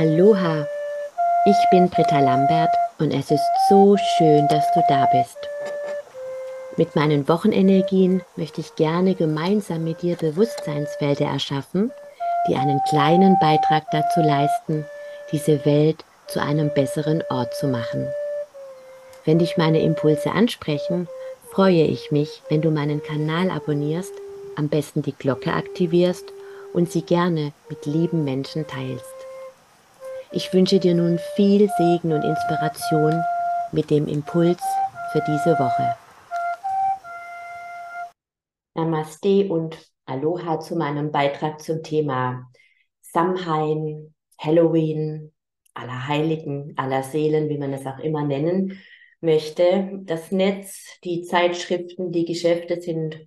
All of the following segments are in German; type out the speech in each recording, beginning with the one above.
Aloha! Ich bin Britta Lambert und es ist so schön, dass du da bist. Mit meinen Wochenenergien möchte ich gerne gemeinsam mit dir Bewusstseinsfelder erschaffen, die einen kleinen Beitrag dazu leisten, diese Welt zu einem besseren Ort zu machen. Wenn dich meine Impulse ansprechen, freue ich mich, wenn du meinen Kanal abonnierst, am besten die Glocke aktivierst und sie gerne mit lieben Menschen teilst. Ich wünsche dir nun viel Segen und Inspiration mit dem Impuls für diese Woche. Namaste und Aloha zu meinem Beitrag zum Thema Samhain, Halloween, aller Heiligen, aller Seelen, wie man es auch immer nennen möchte. Das Netz, die Zeitschriften, die Geschäfte sind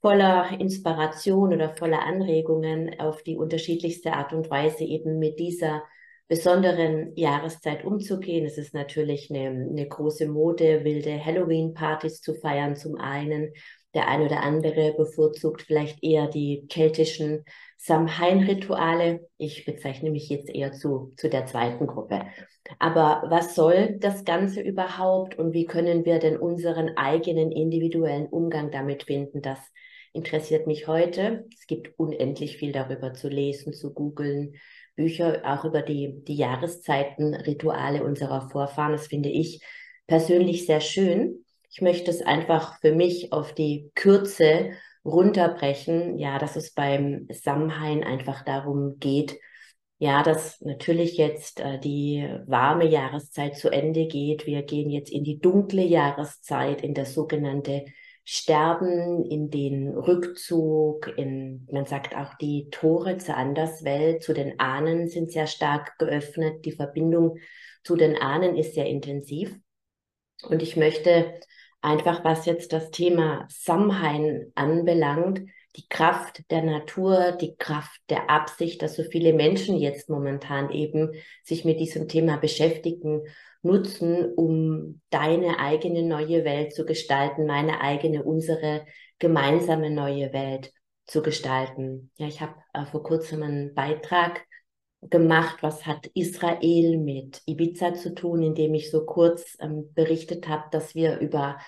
voller Inspiration oder voller Anregungen auf die unterschiedlichste Art und Weise eben mit dieser besonderen Jahreszeit umzugehen. Es ist natürlich eine, eine große Mode, wilde Halloween-Partys zu feiern zum einen. Der ein oder andere bevorzugt vielleicht eher die keltischen Samhain-Rituale. Ich bezeichne mich jetzt eher zu, zu der zweiten Gruppe. Aber was soll das Ganze überhaupt und wie können wir denn unseren eigenen individuellen Umgang damit finden? Das interessiert mich heute. Es gibt unendlich viel darüber zu lesen, zu googeln, Bücher auch über die, die Jahreszeiten, Rituale unserer Vorfahren. Das finde ich persönlich sehr schön. Ich möchte es einfach für mich auf die Kürze runterbrechen, ja, dass es beim Samhain einfach darum geht, ja, dass natürlich jetzt äh, die warme Jahreszeit zu Ende geht. Wir gehen jetzt in die dunkle Jahreszeit, in das sogenannte Sterben, in den Rückzug, in, man sagt auch die Tore zur Anderswelt, zu den Ahnen sind sehr stark geöffnet. Die Verbindung zu den Ahnen ist sehr intensiv. Und ich möchte einfach, was jetzt das Thema Samhain anbelangt, die Kraft der Natur, die Kraft der Absicht, dass so viele Menschen jetzt momentan eben sich mit diesem Thema beschäftigen nutzen, um deine eigene neue Welt zu gestalten, meine eigene, unsere gemeinsame neue Welt zu gestalten. Ja, ich habe äh, vor kurzem einen Beitrag gemacht, was hat Israel mit Ibiza zu tun, indem ich so kurz ähm, berichtet habe, dass wir über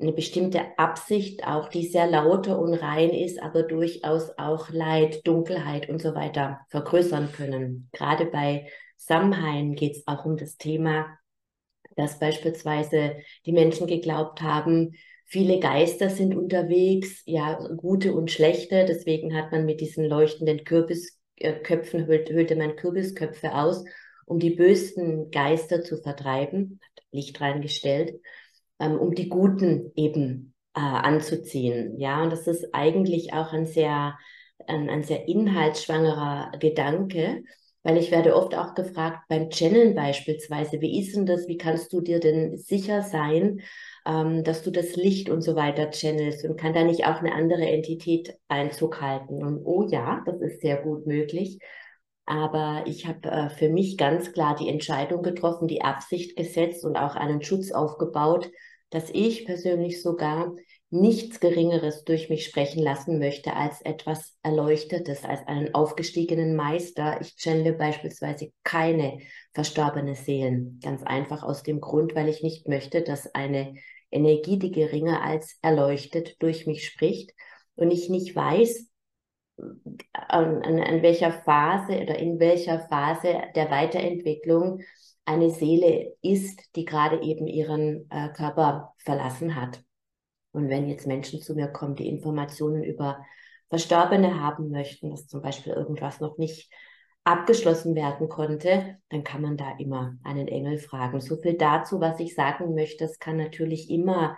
eine bestimmte Absicht, auch die sehr lauter und rein ist, aber durchaus auch Leid, Dunkelheit und so weiter vergrößern können. Gerade bei Samhain geht es auch um das Thema dass beispielsweise die Menschen geglaubt haben, viele Geister sind unterwegs, ja, gute und schlechte. Deswegen hat man mit diesen leuchtenden Kürbisköpfen, hüllte man Kürbisköpfe aus, um die bösen Geister zu vertreiben, hat Licht reingestellt, ähm, um die Guten eben äh, anzuziehen. Ja, und das ist eigentlich auch ein sehr, ein, ein sehr inhaltsschwangerer Gedanke, weil ich werde oft auch gefragt, beim Channeln beispielsweise, wie ist denn das, wie kannst du dir denn sicher sein, ähm, dass du das Licht und so weiter channelst und kann da nicht auch eine andere Entität Einzug halten? Und oh ja, das ist sehr gut möglich. Aber ich habe äh, für mich ganz klar die Entscheidung getroffen, die Absicht gesetzt und auch einen Schutz aufgebaut, dass ich persönlich sogar nichts Geringeres durch mich sprechen lassen möchte als etwas Erleuchtetes, als einen aufgestiegenen Meister. Ich channele beispielsweise keine verstorbene Seelen. Ganz einfach aus dem Grund, weil ich nicht möchte, dass eine Energie, die geringer als erleuchtet, durch mich spricht und ich nicht weiß, an, an, an welcher Phase oder in welcher Phase der Weiterentwicklung eine Seele ist, die gerade eben ihren äh, Körper verlassen hat. Und wenn jetzt Menschen zu mir kommen, die Informationen über Verstorbene haben möchten, dass zum Beispiel irgendwas noch nicht abgeschlossen werden konnte, dann kann man da immer einen Engel fragen. So viel dazu, was ich sagen möchte. Es kann natürlich immer,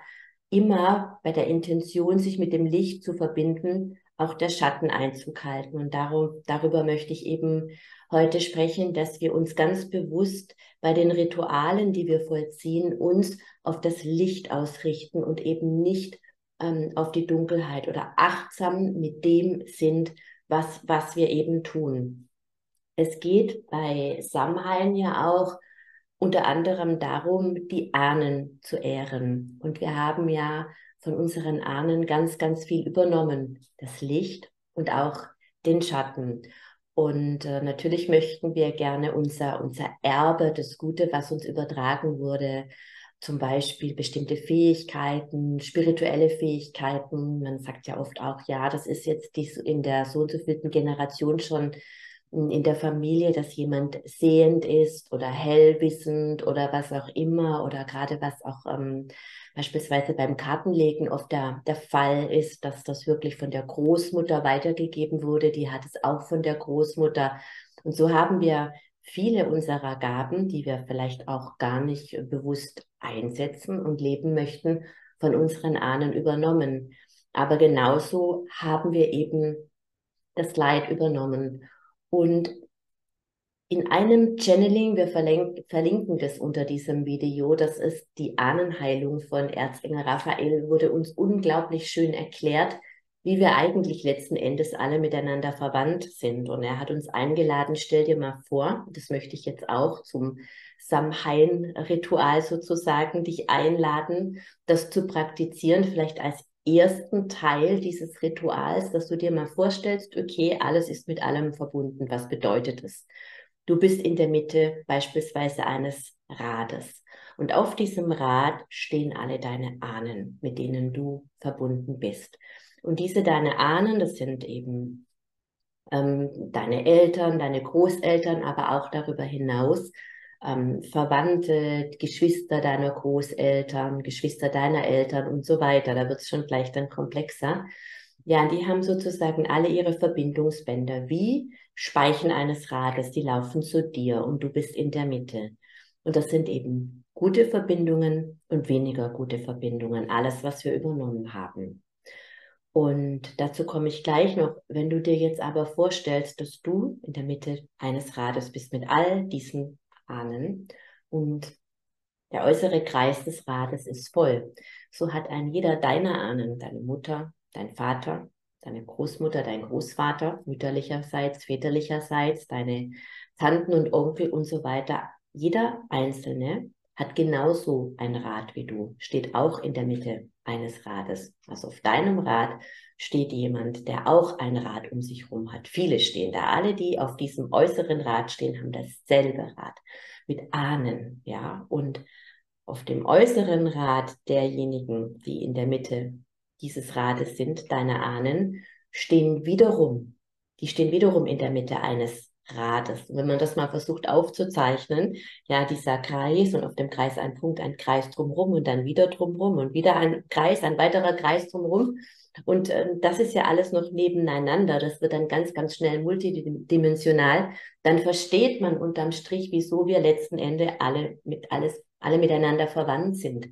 immer bei der Intention, sich mit dem Licht zu verbinden, auch der Schatten Einzug halten. Und darum, darüber möchte ich eben heute sprechen, dass wir uns ganz bewusst bei den Ritualen, die wir vollziehen, uns auf das Licht ausrichten und eben nicht ähm, auf die Dunkelheit oder achtsam mit dem sind, was, was wir eben tun. Es geht bei Samhain ja auch unter anderem darum, die Ahnen zu ehren. Und wir haben ja von unseren Ahnen ganz, ganz viel übernommen. Das Licht und auch den Schatten. Und äh, natürlich möchten wir gerne unser, unser Erbe, das Gute, was uns übertragen wurde, zum Beispiel bestimmte Fähigkeiten, spirituelle Fähigkeiten. Man sagt ja oft auch, ja, das ist jetzt in der so und so vierten Generation schon in der Familie, dass jemand sehend ist oder hellwissend oder was auch immer oder gerade was auch ähm, beispielsweise beim Kartenlegen oft der, der Fall ist, dass das wirklich von der Großmutter weitergegeben wurde. Die hat es auch von der Großmutter. Und so haben wir viele unserer Gaben, die wir vielleicht auch gar nicht bewusst einsetzen und leben möchten, von unseren Ahnen übernommen. Aber genauso haben wir eben das Leid übernommen. Und in einem Channeling, wir verlinken das unter diesem Video, das ist die Ahnenheilung von Erzengel Raphael, wurde uns unglaublich schön erklärt, wie wir eigentlich letzten Endes alle miteinander verwandt sind. Und er hat uns eingeladen, stell dir mal vor, das möchte ich jetzt auch zum Samhain-Ritual sozusagen, dich einladen, das zu praktizieren, vielleicht als ersten Teil dieses Rituals, dass du dir mal vorstellst, okay, alles ist mit allem verbunden. Was bedeutet es? Du bist in der Mitte beispielsweise eines Rades. Und auf diesem Rad stehen alle deine Ahnen, mit denen du verbunden bist. Und diese deine Ahnen, das sind eben ähm, deine Eltern, deine Großeltern, aber auch darüber hinaus ähm, Verwandte, Geschwister deiner Großeltern, Geschwister deiner Eltern und so weiter. Da wird es schon gleich dann komplexer. Ja, die haben sozusagen alle ihre Verbindungsbänder wie Speichen eines Rades, die laufen zu dir und du bist in der Mitte. Und das sind eben gute Verbindungen und weniger gute Verbindungen, alles, was wir übernommen haben. Und dazu komme ich gleich noch. Wenn du dir jetzt aber vorstellst, dass du in der Mitte eines Rades bist mit all diesen Ahnen und der äußere Kreis des Rades ist voll. So hat ein jeder deiner Ahnen, deine Mutter, dein Vater, deine Großmutter, dein Großvater, mütterlicherseits, väterlicherseits, deine Tanten und Onkel und so weiter. Jeder Einzelne hat genauso ein Rad wie du, steht auch in der Mitte eines Rades. Also auf deinem Rad steht jemand, der auch ein Rad um sich herum hat. Viele stehen da. Alle, die auf diesem äußeren Rad stehen, haben dasselbe Rad mit Ahnen, ja. Und auf dem äußeren Rad derjenigen, die in der Mitte dieses Rades sind, deine Ahnen, stehen wiederum, die stehen wiederum in der Mitte eines Rades. Und wenn man das mal versucht aufzuzeichnen, ja, dieser Kreis und auf dem Kreis ein Punkt, ein Kreis drumherum und dann wieder drumherum und wieder ein Kreis, ein weiterer Kreis drumherum. Und äh, das ist ja alles noch nebeneinander. Das wird dann ganz, ganz schnell multidimensional. Dann versteht man unterm Strich, wieso wir letzten Endes alle mit alles, alle miteinander verwandt sind.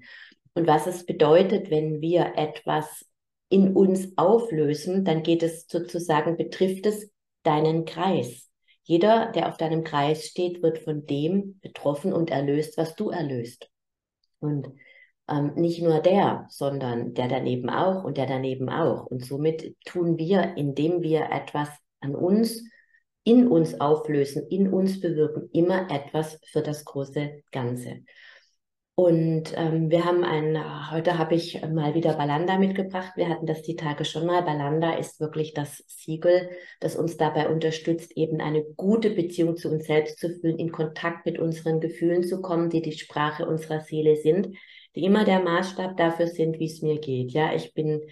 Und was es bedeutet, wenn wir etwas in uns auflösen, dann geht es sozusagen, betrifft es deinen Kreis. Jeder, der auf deinem Kreis steht, wird von dem betroffen und erlöst, was du erlöst. Und ähm, nicht nur der, sondern der daneben auch und der daneben auch. Und somit tun wir, indem wir etwas an uns, in uns auflösen, in uns bewirken, immer etwas für das große Ganze. Und ähm, wir haben ein, heute habe ich mal wieder Balanda mitgebracht. Wir hatten das die Tage schon mal. Balanda ist wirklich das Siegel, das uns dabei unterstützt, eben eine gute Beziehung zu uns selbst zu fühlen, in Kontakt mit unseren Gefühlen zu kommen, die die Sprache unserer Seele sind, die immer der Maßstab dafür sind, wie es mir geht. Ja, ich bin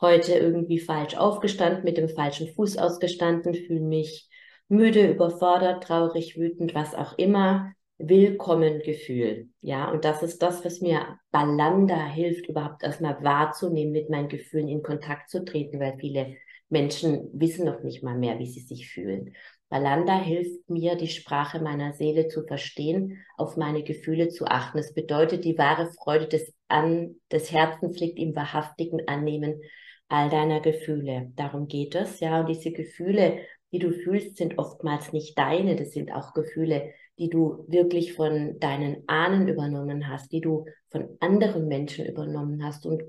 heute irgendwie falsch aufgestanden, mit dem falschen Fuß ausgestanden, fühle mich müde, überfordert, traurig, wütend, was auch immer Willkommen-Gefühl. Ja, und das ist das, was mir Balanda hilft, überhaupt erstmal wahrzunehmen, mit meinen Gefühlen in Kontakt zu treten, weil viele Menschen wissen noch nicht mal mehr, wie sie sich fühlen. Balanda hilft mir, die Sprache meiner Seele zu verstehen, auf meine Gefühle zu achten. Es bedeutet, die wahre Freude des, An des Herzens liegt im wahrhaftigen Annehmen all deiner Gefühle. Darum geht es, ja. Und diese Gefühle, die du fühlst, sind oftmals nicht deine. Das sind auch Gefühle, die du wirklich von deinen Ahnen übernommen hast, die du von anderen Menschen übernommen hast. Und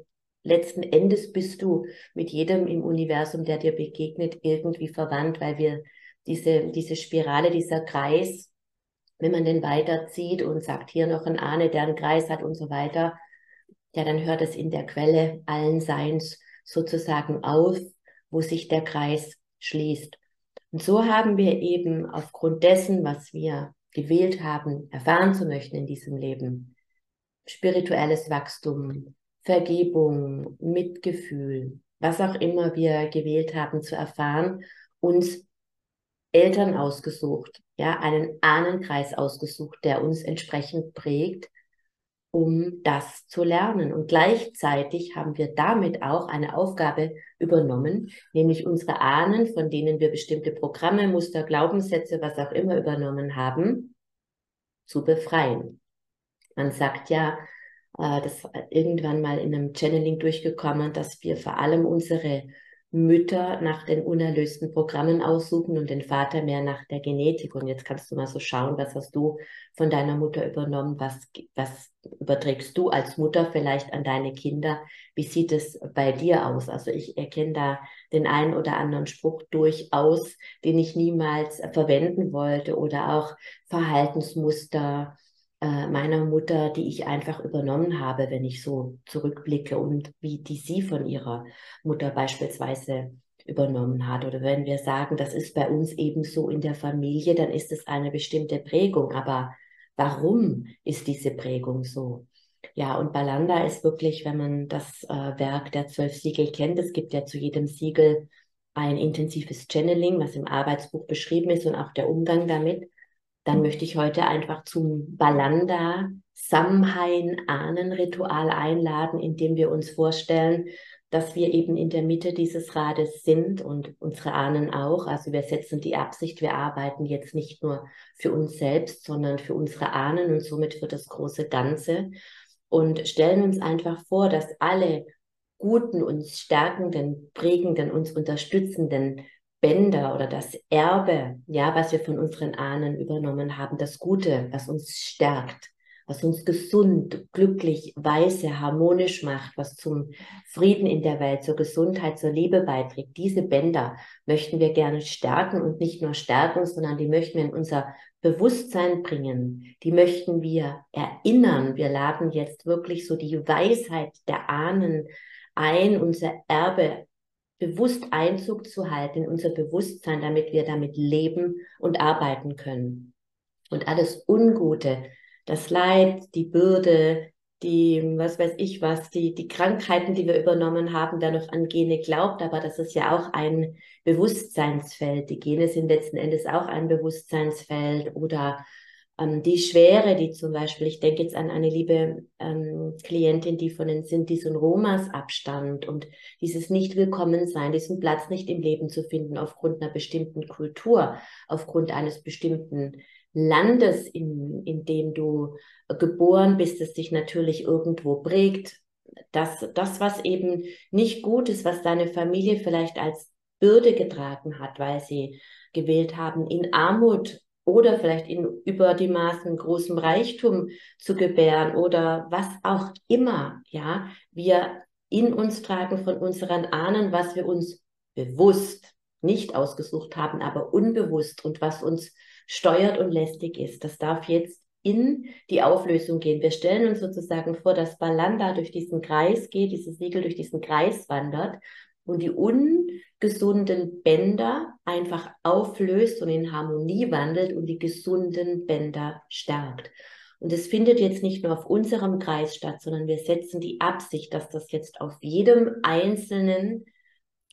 letzten Endes bist du mit jedem im Universum, der dir begegnet, irgendwie verwandt, weil wir diese, diese Spirale, dieser Kreis, wenn man den weiterzieht und sagt, hier noch ein Ahne, der einen Kreis hat und so weiter, ja, dann hört es in der Quelle allen Seins sozusagen auf, wo sich der Kreis schließt. Und so haben wir eben aufgrund dessen, was wir gewählt haben, erfahren zu möchten in diesem Leben, spirituelles Wachstum, Vergebung, Mitgefühl, was auch immer wir gewählt haben zu erfahren, uns Eltern ausgesucht, ja, einen Ahnenkreis ausgesucht, der uns entsprechend prägt, um das zu lernen. Und gleichzeitig haben wir damit auch eine Aufgabe übernommen, nämlich unsere Ahnen, von denen wir bestimmte Programme, Muster, Glaubenssätze, was auch immer übernommen haben, zu befreien. Man sagt ja, äh, das irgendwann mal in einem Channeling durchgekommen, dass wir vor allem unsere Mütter nach den unerlösten Programmen aussuchen und den Vater mehr nach der Genetik. Und jetzt kannst du mal so schauen, was hast du von deiner Mutter übernommen, was, was überträgst du als Mutter vielleicht an deine Kinder, wie sieht es bei dir aus? Also ich erkenne da den einen oder anderen Spruch durchaus, den ich niemals verwenden wollte oder auch Verhaltensmuster, äh, meiner Mutter, die ich einfach übernommen habe, wenn ich so zurückblicke und wie die sie von ihrer Mutter beispielsweise übernommen hat. Oder wenn wir sagen, das ist bei uns eben so in der Familie, dann ist es eine bestimmte Prägung. Aber warum ist diese Prägung so? Ja, und Balanda ist wirklich, wenn man das äh, Werk der zwölf Siegel kennt, es gibt ja zu jedem Siegel ein intensives Channeling, was im Arbeitsbuch beschrieben ist und auch der Umgang damit dann möchte ich heute einfach zum Balanda Samhain Ahnenritual einladen, indem wir uns vorstellen, dass wir eben in der Mitte dieses Rades sind und unsere Ahnen auch. Also wir setzen die Absicht, wir arbeiten jetzt nicht nur für uns selbst, sondern für unsere Ahnen und somit für das große Ganze und stellen uns einfach vor, dass alle guten, uns stärkenden, prägenden, uns unterstützenden Bänder oder das Erbe, ja, was wir von unseren Ahnen übernommen haben, das Gute, was uns stärkt, was uns gesund, glücklich, weise, harmonisch macht, was zum Frieden in der Welt, zur Gesundheit, zur Liebe beiträgt. Diese Bänder möchten wir gerne stärken und nicht nur stärken, sondern die möchten wir in unser Bewusstsein bringen. Die möchten wir erinnern. Wir laden jetzt wirklich so die Weisheit der Ahnen ein, unser Erbe bewusst Einzug zu halten in unser Bewusstsein, damit wir damit leben und arbeiten können. Und alles Ungute, das Leid, die Bürde, die, was weiß ich was, die, die Krankheiten, die wir übernommen haben, da noch an Gene glaubt, aber das ist ja auch ein Bewusstseinsfeld. Die Gene sind letzten Endes auch ein Bewusstseinsfeld oder ähm, die Schwere, die zum Beispiel, ich denke jetzt an eine liebe ähm, Klientin, die von den Sintis und Romas abstammt und dieses Nicht-Willkommen-Sein, diesen Platz nicht im Leben zu finden aufgrund einer bestimmten Kultur, aufgrund eines bestimmten Landes, in, in dem du geboren bist, das dich natürlich irgendwo prägt. Das, das, was eben nicht gut ist, was deine Familie vielleicht als Bürde getragen hat, weil sie gewählt haben, in Armut oder vielleicht in über die Maßen großem Reichtum zu gebären oder was auch immer, ja, wir in uns tragen von unseren Ahnen, was wir uns bewusst nicht ausgesucht haben, aber unbewusst und was uns steuert und lästig ist. Das darf jetzt in die Auflösung gehen. Wir stellen uns sozusagen vor, dass Balanda durch diesen Kreis geht, dieses Siegel durch diesen Kreis wandert und die ungesunden Bänder einfach auflöst und in Harmonie wandelt und die gesunden Bänder stärkt. Und es findet jetzt nicht nur auf unserem Kreis statt, sondern wir setzen die Absicht, dass das jetzt auf jedem einzelnen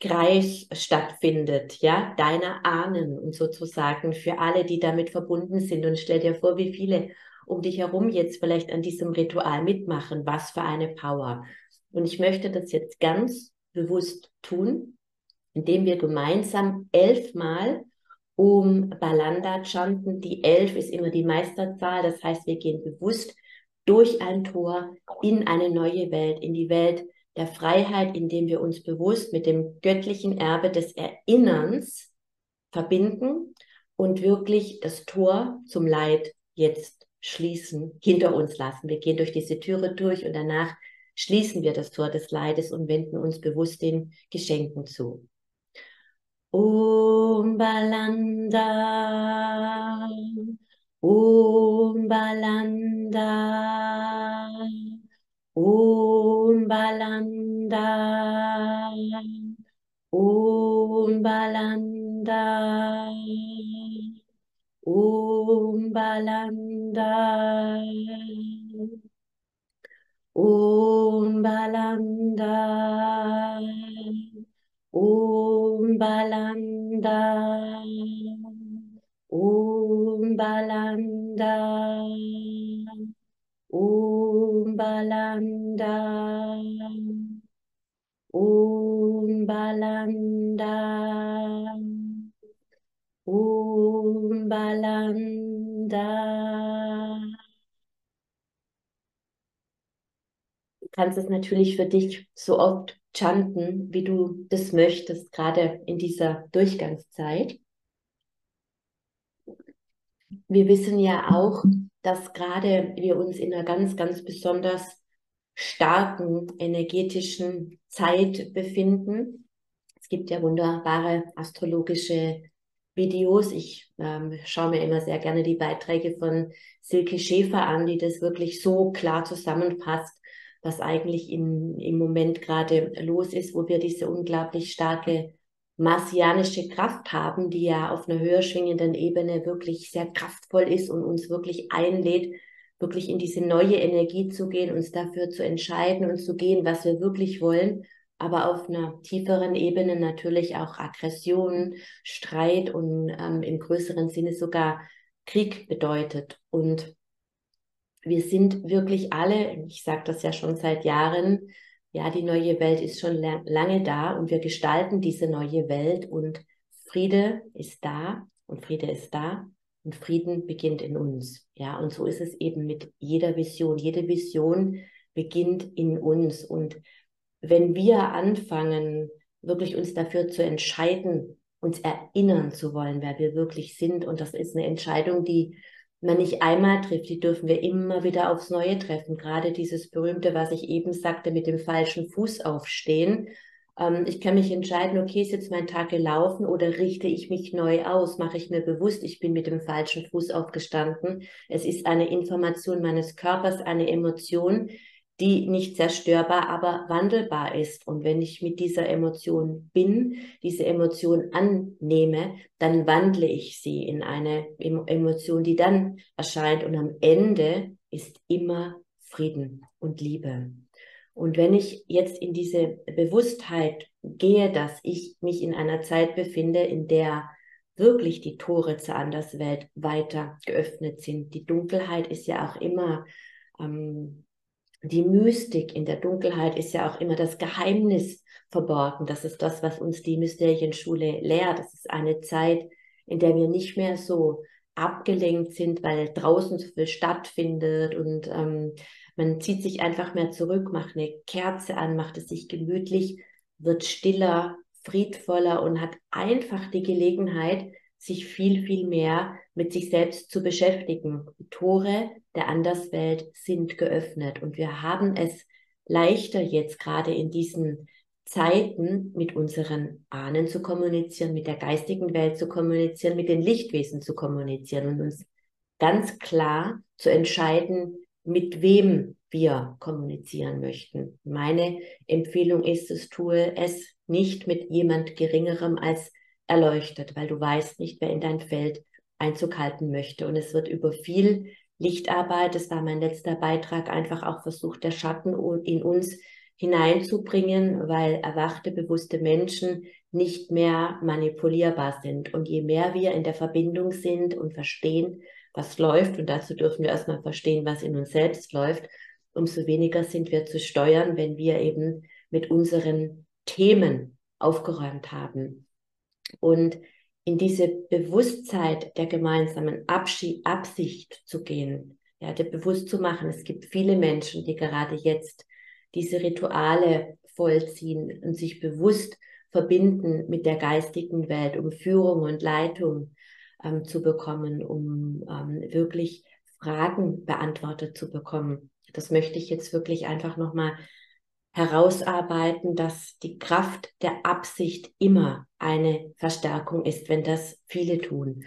Kreis stattfindet, ja, deiner Ahnen und sozusagen für alle, die damit verbunden sind. Und stell dir vor, wie viele um dich herum jetzt vielleicht an diesem Ritual mitmachen. Was für eine Power. Und ich möchte das jetzt ganz bewusst tun, indem wir gemeinsam elfmal um Balanda chanten. Die elf ist immer die Meisterzahl, das heißt, wir gehen bewusst durch ein Tor in eine neue Welt, in die Welt der Freiheit, indem wir uns bewusst mit dem göttlichen Erbe des Erinnerns verbinden und wirklich das Tor zum Leid jetzt schließen, hinter uns lassen. Wir gehen durch diese Türe durch und danach schließen wir das Tor des Leides und wenden uns bewusst den Geschenken zu. Om Balanda, Om Balanda, Om Balanda, Om Balanda. Om Balanda. Om Balanda. Om Balanda. Om Balanda. Om Balanda. Om Balanda. Om Balanda. Kannst es natürlich für dich so oft chanten, wie du das möchtest, gerade in dieser Durchgangszeit. Wir wissen ja auch, dass gerade wir uns in einer ganz, ganz besonders starken energetischen Zeit befinden. Es gibt ja wunderbare astrologische Videos. Ich ähm, schaue mir immer sehr gerne die Beiträge von Silke Schäfer an, die das wirklich so klar zusammenfasst, was eigentlich in, im Moment gerade los ist, wo wir diese unglaublich starke marsianische Kraft haben, die ja auf einer höher schwingenden Ebene wirklich sehr kraftvoll ist und uns wirklich einlädt, wirklich in diese neue Energie zu gehen, uns dafür zu entscheiden und zu gehen, was wir wirklich wollen, aber auf einer tieferen Ebene natürlich auch Aggression, Streit und ähm, im größeren Sinne sogar Krieg bedeutet. Und wir sind wirklich alle, ich sage das ja schon seit Jahren, ja, die neue Welt ist schon lange da und wir gestalten diese neue Welt und Friede ist da und Friede ist da und Frieden beginnt in uns. Ja, und so ist es eben mit jeder Vision. Jede Vision beginnt in uns und wenn wir anfangen, wirklich uns dafür zu entscheiden, uns erinnern zu wollen, wer wir wirklich sind, und das ist eine Entscheidung, die man nicht einmal trifft, die dürfen wir immer wieder aufs Neue treffen. Gerade dieses berühmte, was ich eben sagte, mit dem falschen Fuß aufstehen. Ähm, ich kann mich entscheiden, okay, ist jetzt mein Tag gelaufen oder richte ich mich neu aus? Mache ich mir bewusst, ich bin mit dem falschen Fuß aufgestanden. Es ist eine Information meines Körpers, eine Emotion, die nicht zerstörbar, aber wandelbar ist. Und wenn ich mit dieser Emotion bin, diese Emotion annehme, dann wandle ich sie in eine Emotion, die dann erscheint. Und am Ende ist immer Frieden und Liebe. Und wenn ich jetzt in diese Bewusstheit gehe, dass ich mich in einer Zeit befinde, in der wirklich die Tore zur Anderswelt weiter geöffnet sind. Die Dunkelheit ist ja auch immer ähm, die Mystik in der Dunkelheit ist ja auch immer das Geheimnis verborgen. Das ist das, was uns die Mysterienschule lehrt. Das ist eine Zeit, in der wir nicht mehr so abgelenkt sind, weil draußen so viel stattfindet und ähm, man zieht sich einfach mehr zurück, macht eine Kerze an, macht es sich gemütlich, wird stiller, friedvoller und hat einfach die Gelegenheit, sich viel, viel mehr mit sich selbst zu beschäftigen. Die Tore der Anderswelt sind geöffnet und wir haben es leichter jetzt gerade in diesen Zeiten mit unseren Ahnen zu kommunizieren, mit der geistigen Welt zu kommunizieren, mit den Lichtwesen zu kommunizieren und uns ganz klar zu entscheiden, mit wem wir kommunizieren möchten. Meine Empfehlung ist, es tue es nicht mit jemand Geringerem als erleuchtet, weil du weißt nicht, wer in dein Feld Einzug halten möchte. Und es wird über viel Lichtarbeit, das war mein letzter Beitrag, einfach auch versucht, der Schatten in uns hineinzubringen, weil erwachte, bewusste Menschen nicht mehr manipulierbar sind. Und je mehr wir in der Verbindung sind und verstehen, was läuft, und dazu dürfen wir erstmal verstehen, was in uns selbst läuft, umso weniger sind wir zu steuern, wenn wir eben mit unseren Themen aufgeräumt haben. Und in diese Bewusstheit der gemeinsamen Abschied, Absicht zu gehen, ja, dir bewusst zu machen, es gibt viele Menschen, die gerade jetzt diese Rituale vollziehen und sich bewusst verbinden mit der geistigen Welt, um Führung und Leitung ähm, zu bekommen, um ähm, wirklich Fragen beantwortet zu bekommen. Das möchte ich jetzt wirklich einfach nochmal herausarbeiten, dass die Kraft der Absicht immer eine Verstärkung ist, wenn das viele tun.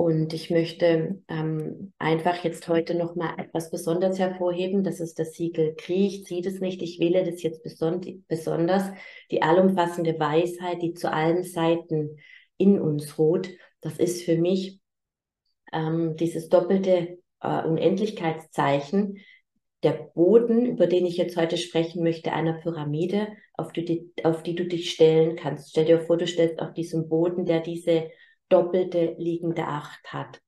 Und ich möchte ähm, einfach jetzt heute noch mal etwas Besonderes hervorheben. Das ist das Siegel Krieg. Ziehe das nicht. Ich wähle das jetzt beson besonders. Die allumfassende Weisheit, die zu allen Seiten in uns ruht. Das ist für mich ähm, dieses doppelte äh, Unendlichkeitszeichen. Der Boden, über den ich jetzt heute sprechen möchte, einer Pyramide, auf die, auf die du dich stellen kannst. Stell dir vor, du stellst auf diesem Boden, der diese doppelte liegende Acht hat.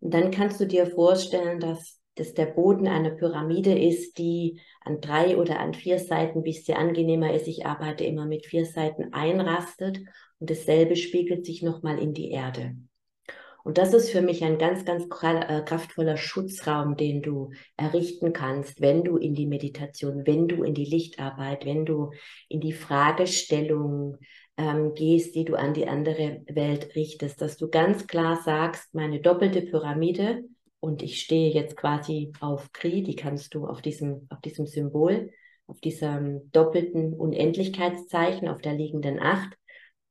Und dann kannst du dir vorstellen, dass das der Boden einer Pyramide ist, die an drei oder an vier Seiten, wie es dir angenehmer ist, ich arbeite immer mit vier Seiten, einrastet und dasselbe spiegelt sich nochmal in die Erde. Und das ist für mich ein ganz, ganz äh, kraftvoller Schutzraum, den du errichten kannst, wenn du in die Meditation, wenn du in die Lichtarbeit, wenn du in die Fragestellung ähm, gehst, die du an die andere Welt richtest, dass du ganz klar sagst, meine doppelte Pyramide und ich stehe jetzt quasi auf Kri, die kannst du auf diesem, auf diesem Symbol, auf diesem doppelten Unendlichkeitszeichen, auf der liegenden Acht.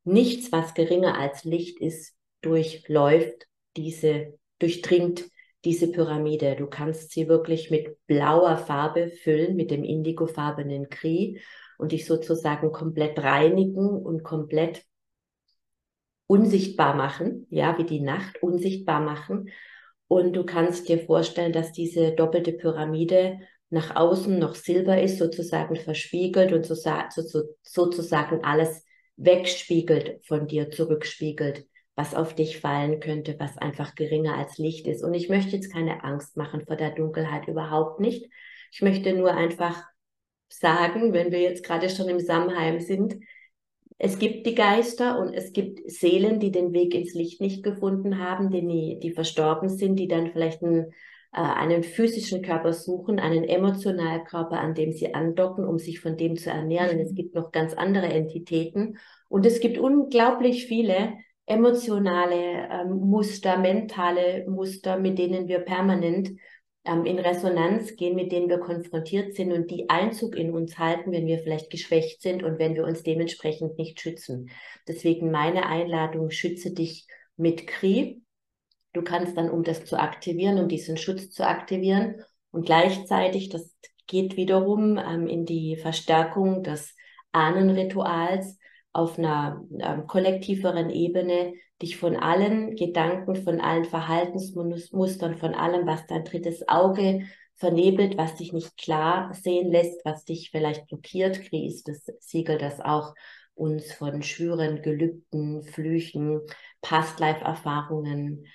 Nichts, was geringer als Licht ist, durchläuft diese, durchdringt diese Pyramide. Du kannst sie wirklich mit blauer Farbe füllen, mit dem indigofarbenen Kri und dich sozusagen komplett reinigen und komplett unsichtbar machen, ja, wie die Nacht unsichtbar machen. Und du kannst dir vorstellen, dass diese doppelte Pyramide nach außen noch Silber ist, sozusagen verspiegelt und so, so, sozusagen alles wegspiegelt, von dir zurückspiegelt, was auf dich fallen könnte, was einfach geringer als Licht ist. Und ich möchte jetzt keine Angst machen vor der Dunkelheit, überhaupt nicht. Ich möchte nur einfach sagen, wenn wir jetzt gerade schon im Samheim sind, es gibt die Geister und es gibt Seelen, die den Weg ins Licht nicht gefunden haben, die, die verstorben sind, die dann vielleicht einen, äh, einen physischen Körper suchen, einen emotionalen Körper, an dem sie andocken, um sich von dem zu ernähren. Und es gibt noch ganz andere Entitäten. Und es gibt unglaublich viele emotionale ähm, Muster, mentale Muster, mit denen wir permanent ähm, in Resonanz gehen, mit denen wir konfrontiert sind und die Einzug in uns halten, wenn wir vielleicht geschwächt sind und wenn wir uns dementsprechend nicht schützen. Deswegen meine Einladung, schütze dich mit Kri. Du kannst dann, um das zu aktivieren, um diesen Schutz zu aktivieren und gleichzeitig, das geht wiederum ähm, in die Verstärkung des Ahnenrituals, auf einer ähm, kollektiveren Ebene dich von allen Gedanken, von allen Verhaltensmustern, von allem, was dein drittes Auge vernebelt, was dich nicht klar sehen lässt, was dich vielleicht blockiert, kriegst das Siegel, das auch uns von Schwüren, Gelübden, Flüchen, Past-Life-Erfahrungen,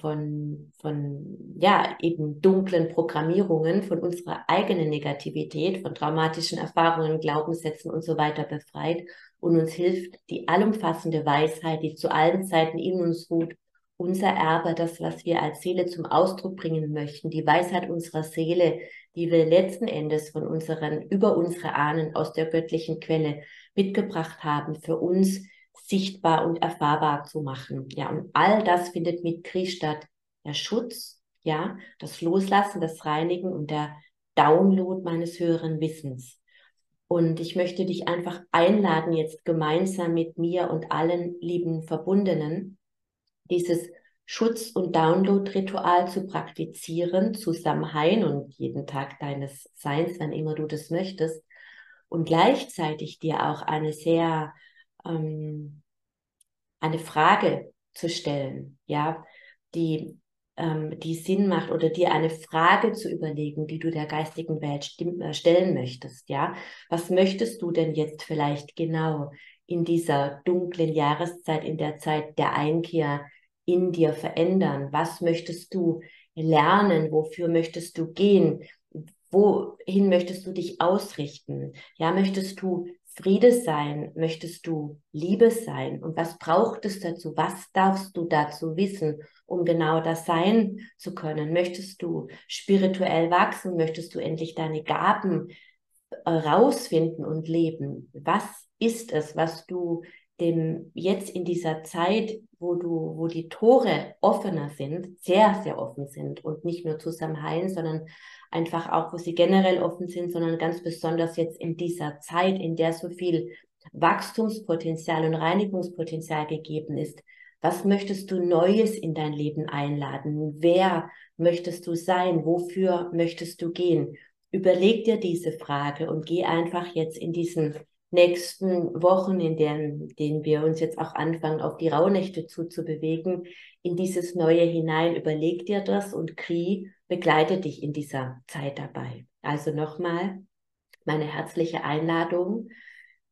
von, von, ja, eben dunklen Programmierungen, von unserer eigenen Negativität, von traumatischen Erfahrungen, Glaubenssätzen und so weiter befreit und uns hilft die allumfassende Weisheit, die zu allen Zeiten in uns ruht, unser Erbe, das, was wir als Seele zum Ausdruck bringen möchten, die Weisheit unserer Seele, die wir letzten Endes von unseren, über unsere Ahnen aus der göttlichen Quelle mitgebracht haben, für uns sichtbar und erfahrbar zu machen. Ja, und all das findet mit Kri statt. Der Schutz, ja, das Loslassen, das Reinigen und der Download meines höheren Wissens. Und ich möchte dich einfach einladen, jetzt gemeinsam mit mir und allen lieben Verbundenen dieses Schutz- und Download-Ritual zu praktizieren, zusammen und jeden Tag deines Seins, wann immer du das möchtest. Und gleichzeitig dir auch eine sehr, ähm, eine Frage zu stellen, ja, die ähm, die Sinn macht oder dir eine Frage zu überlegen, die du der geistigen Welt äh, stellen möchtest. Ja, was möchtest du denn jetzt vielleicht genau in dieser dunklen Jahreszeit, in der Zeit der Einkehr in dir verändern? Was möchtest du lernen? Wofür möchtest du gehen? Wohin möchtest du dich ausrichten? Ja, möchtest du Friede sein? Möchtest du Liebe sein? Und was braucht es dazu? Was darfst du dazu wissen, um genau das sein zu können? Möchtest du spirituell wachsen? Möchtest du endlich deine Gaben äh, rausfinden und leben? Was ist es, was du dem jetzt in dieser Zeit, wo du, wo die Tore offener sind, sehr, sehr offen sind und nicht nur zusammen heilen, sondern einfach auch, wo sie generell offen sind, sondern ganz besonders jetzt in dieser Zeit, in der so viel Wachstumspotenzial und Reinigungspotenzial gegeben ist. Was möchtest du Neues in dein Leben einladen? Wer möchtest du sein? Wofür möchtest du gehen? Überleg dir diese Frage und geh einfach jetzt in diesen nächsten Wochen, in denen, denen wir uns jetzt auch anfangen, auf die Rauhnächte zuzubewegen, in dieses Neue hinein. Überleg dir das und Kri begleitet dich in dieser Zeit dabei. Also nochmal meine herzliche Einladung.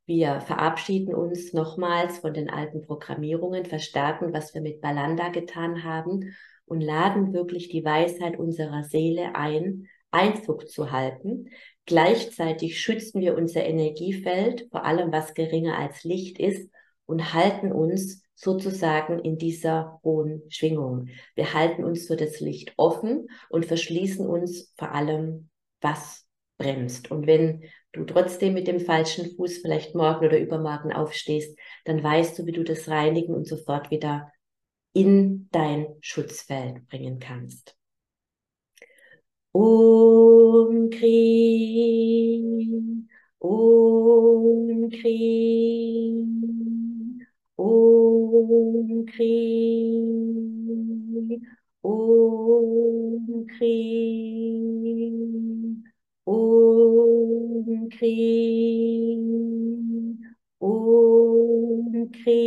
Wir verabschieden uns nochmals von den alten Programmierungen, verstärken, was wir mit Balanda getan haben und laden wirklich die Weisheit unserer Seele ein, Einzug zu halten. Gleichzeitig schützen wir unser Energiefeld, vor allem was geringer als Licht ist, und halten uns sozusagen in dieser hohen Schwingung. Wir halten uns für das Licht offen und verschließen uns vor allem, was bremst. Und wenn du trotzdem mit dem falschen Fuß vielleicht morgen oder übermorgen aufstehst, dann weißt du, wie du das reinigen und sofort wieder in dein Schutzfeld bringen kannst. Om Kri, Om Kri, Om Kri, Om Kri, Om Kri, Om Kri,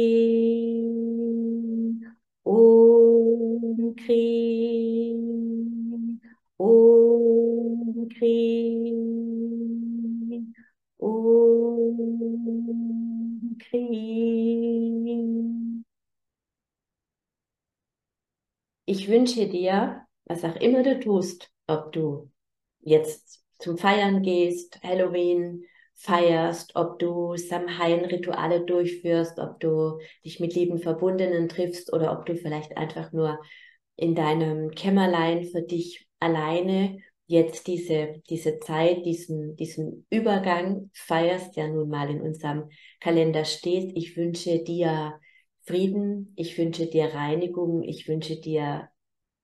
Om Kri. Om Kri. Om Kri. Ich wünsche dir, was auch immer du tust, ob du jetzt zum Feiern gehst, Halloween feierst, ob du Samhain-Rituale durchführst, ob du dich mit lieben Verbundenen triffst oder ob du vielleicht einfach nur in deinem Kämmerlein für dich alleine jetzt diese, diese Zeit, diesen, diesen Übergang feierst, der nun mal in unserem Kalender steht. Ich wünsche dir Frieden, ich wünsche dir Reinigung, ich wünsche dir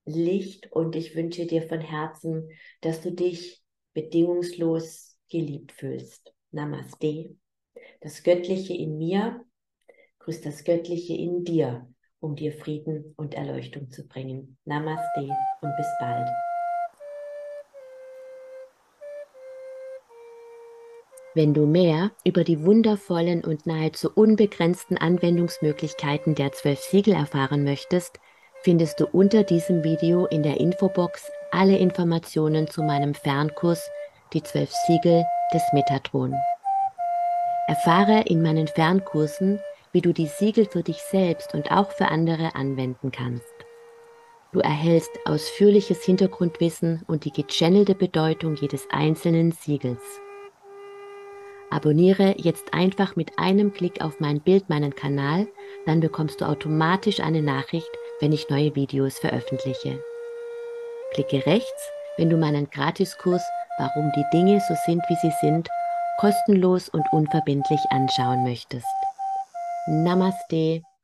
Licht und ich wünsche dir von Herzen, dass du dich bedingungslos geliebt fühlst. Namaste. Das Göttliche in mir grüßt das Göttliche in dir, um dir Frieden und Erleuchtung zu bringen. Namaste und bis bald. Wenn du mehr über die wundervollen und nahezu unbegrenzten Anwendungsmöglichkeiten der zwölf Siegel erfahren möchtest, findest du unter diesem Video in der Infobox alle Informationen zu meinem Fernkurs Die zwölf Siegel des Metatron. Erfahre in meinen Fernkursen, wie du die Siegel für dich selbst und auch für andere anwenden kannst. Du erhältst ausführliches Hintergrundwissen und die gechannelte Bedeutung jedes einzelnen Siegels. Abonniere jetzt einfach mit einem Klick auf mein Bild meinen Kanal, dann bekommst du automatisch eine Nachricht, wenn ich neue Videos veröffentliche. Klicke rechts, wenn du meinen Gratiskurs Warum die Dinge so sind, wie sie sind, kostenlos und unverbindlich anschauen möchtest. Namaste.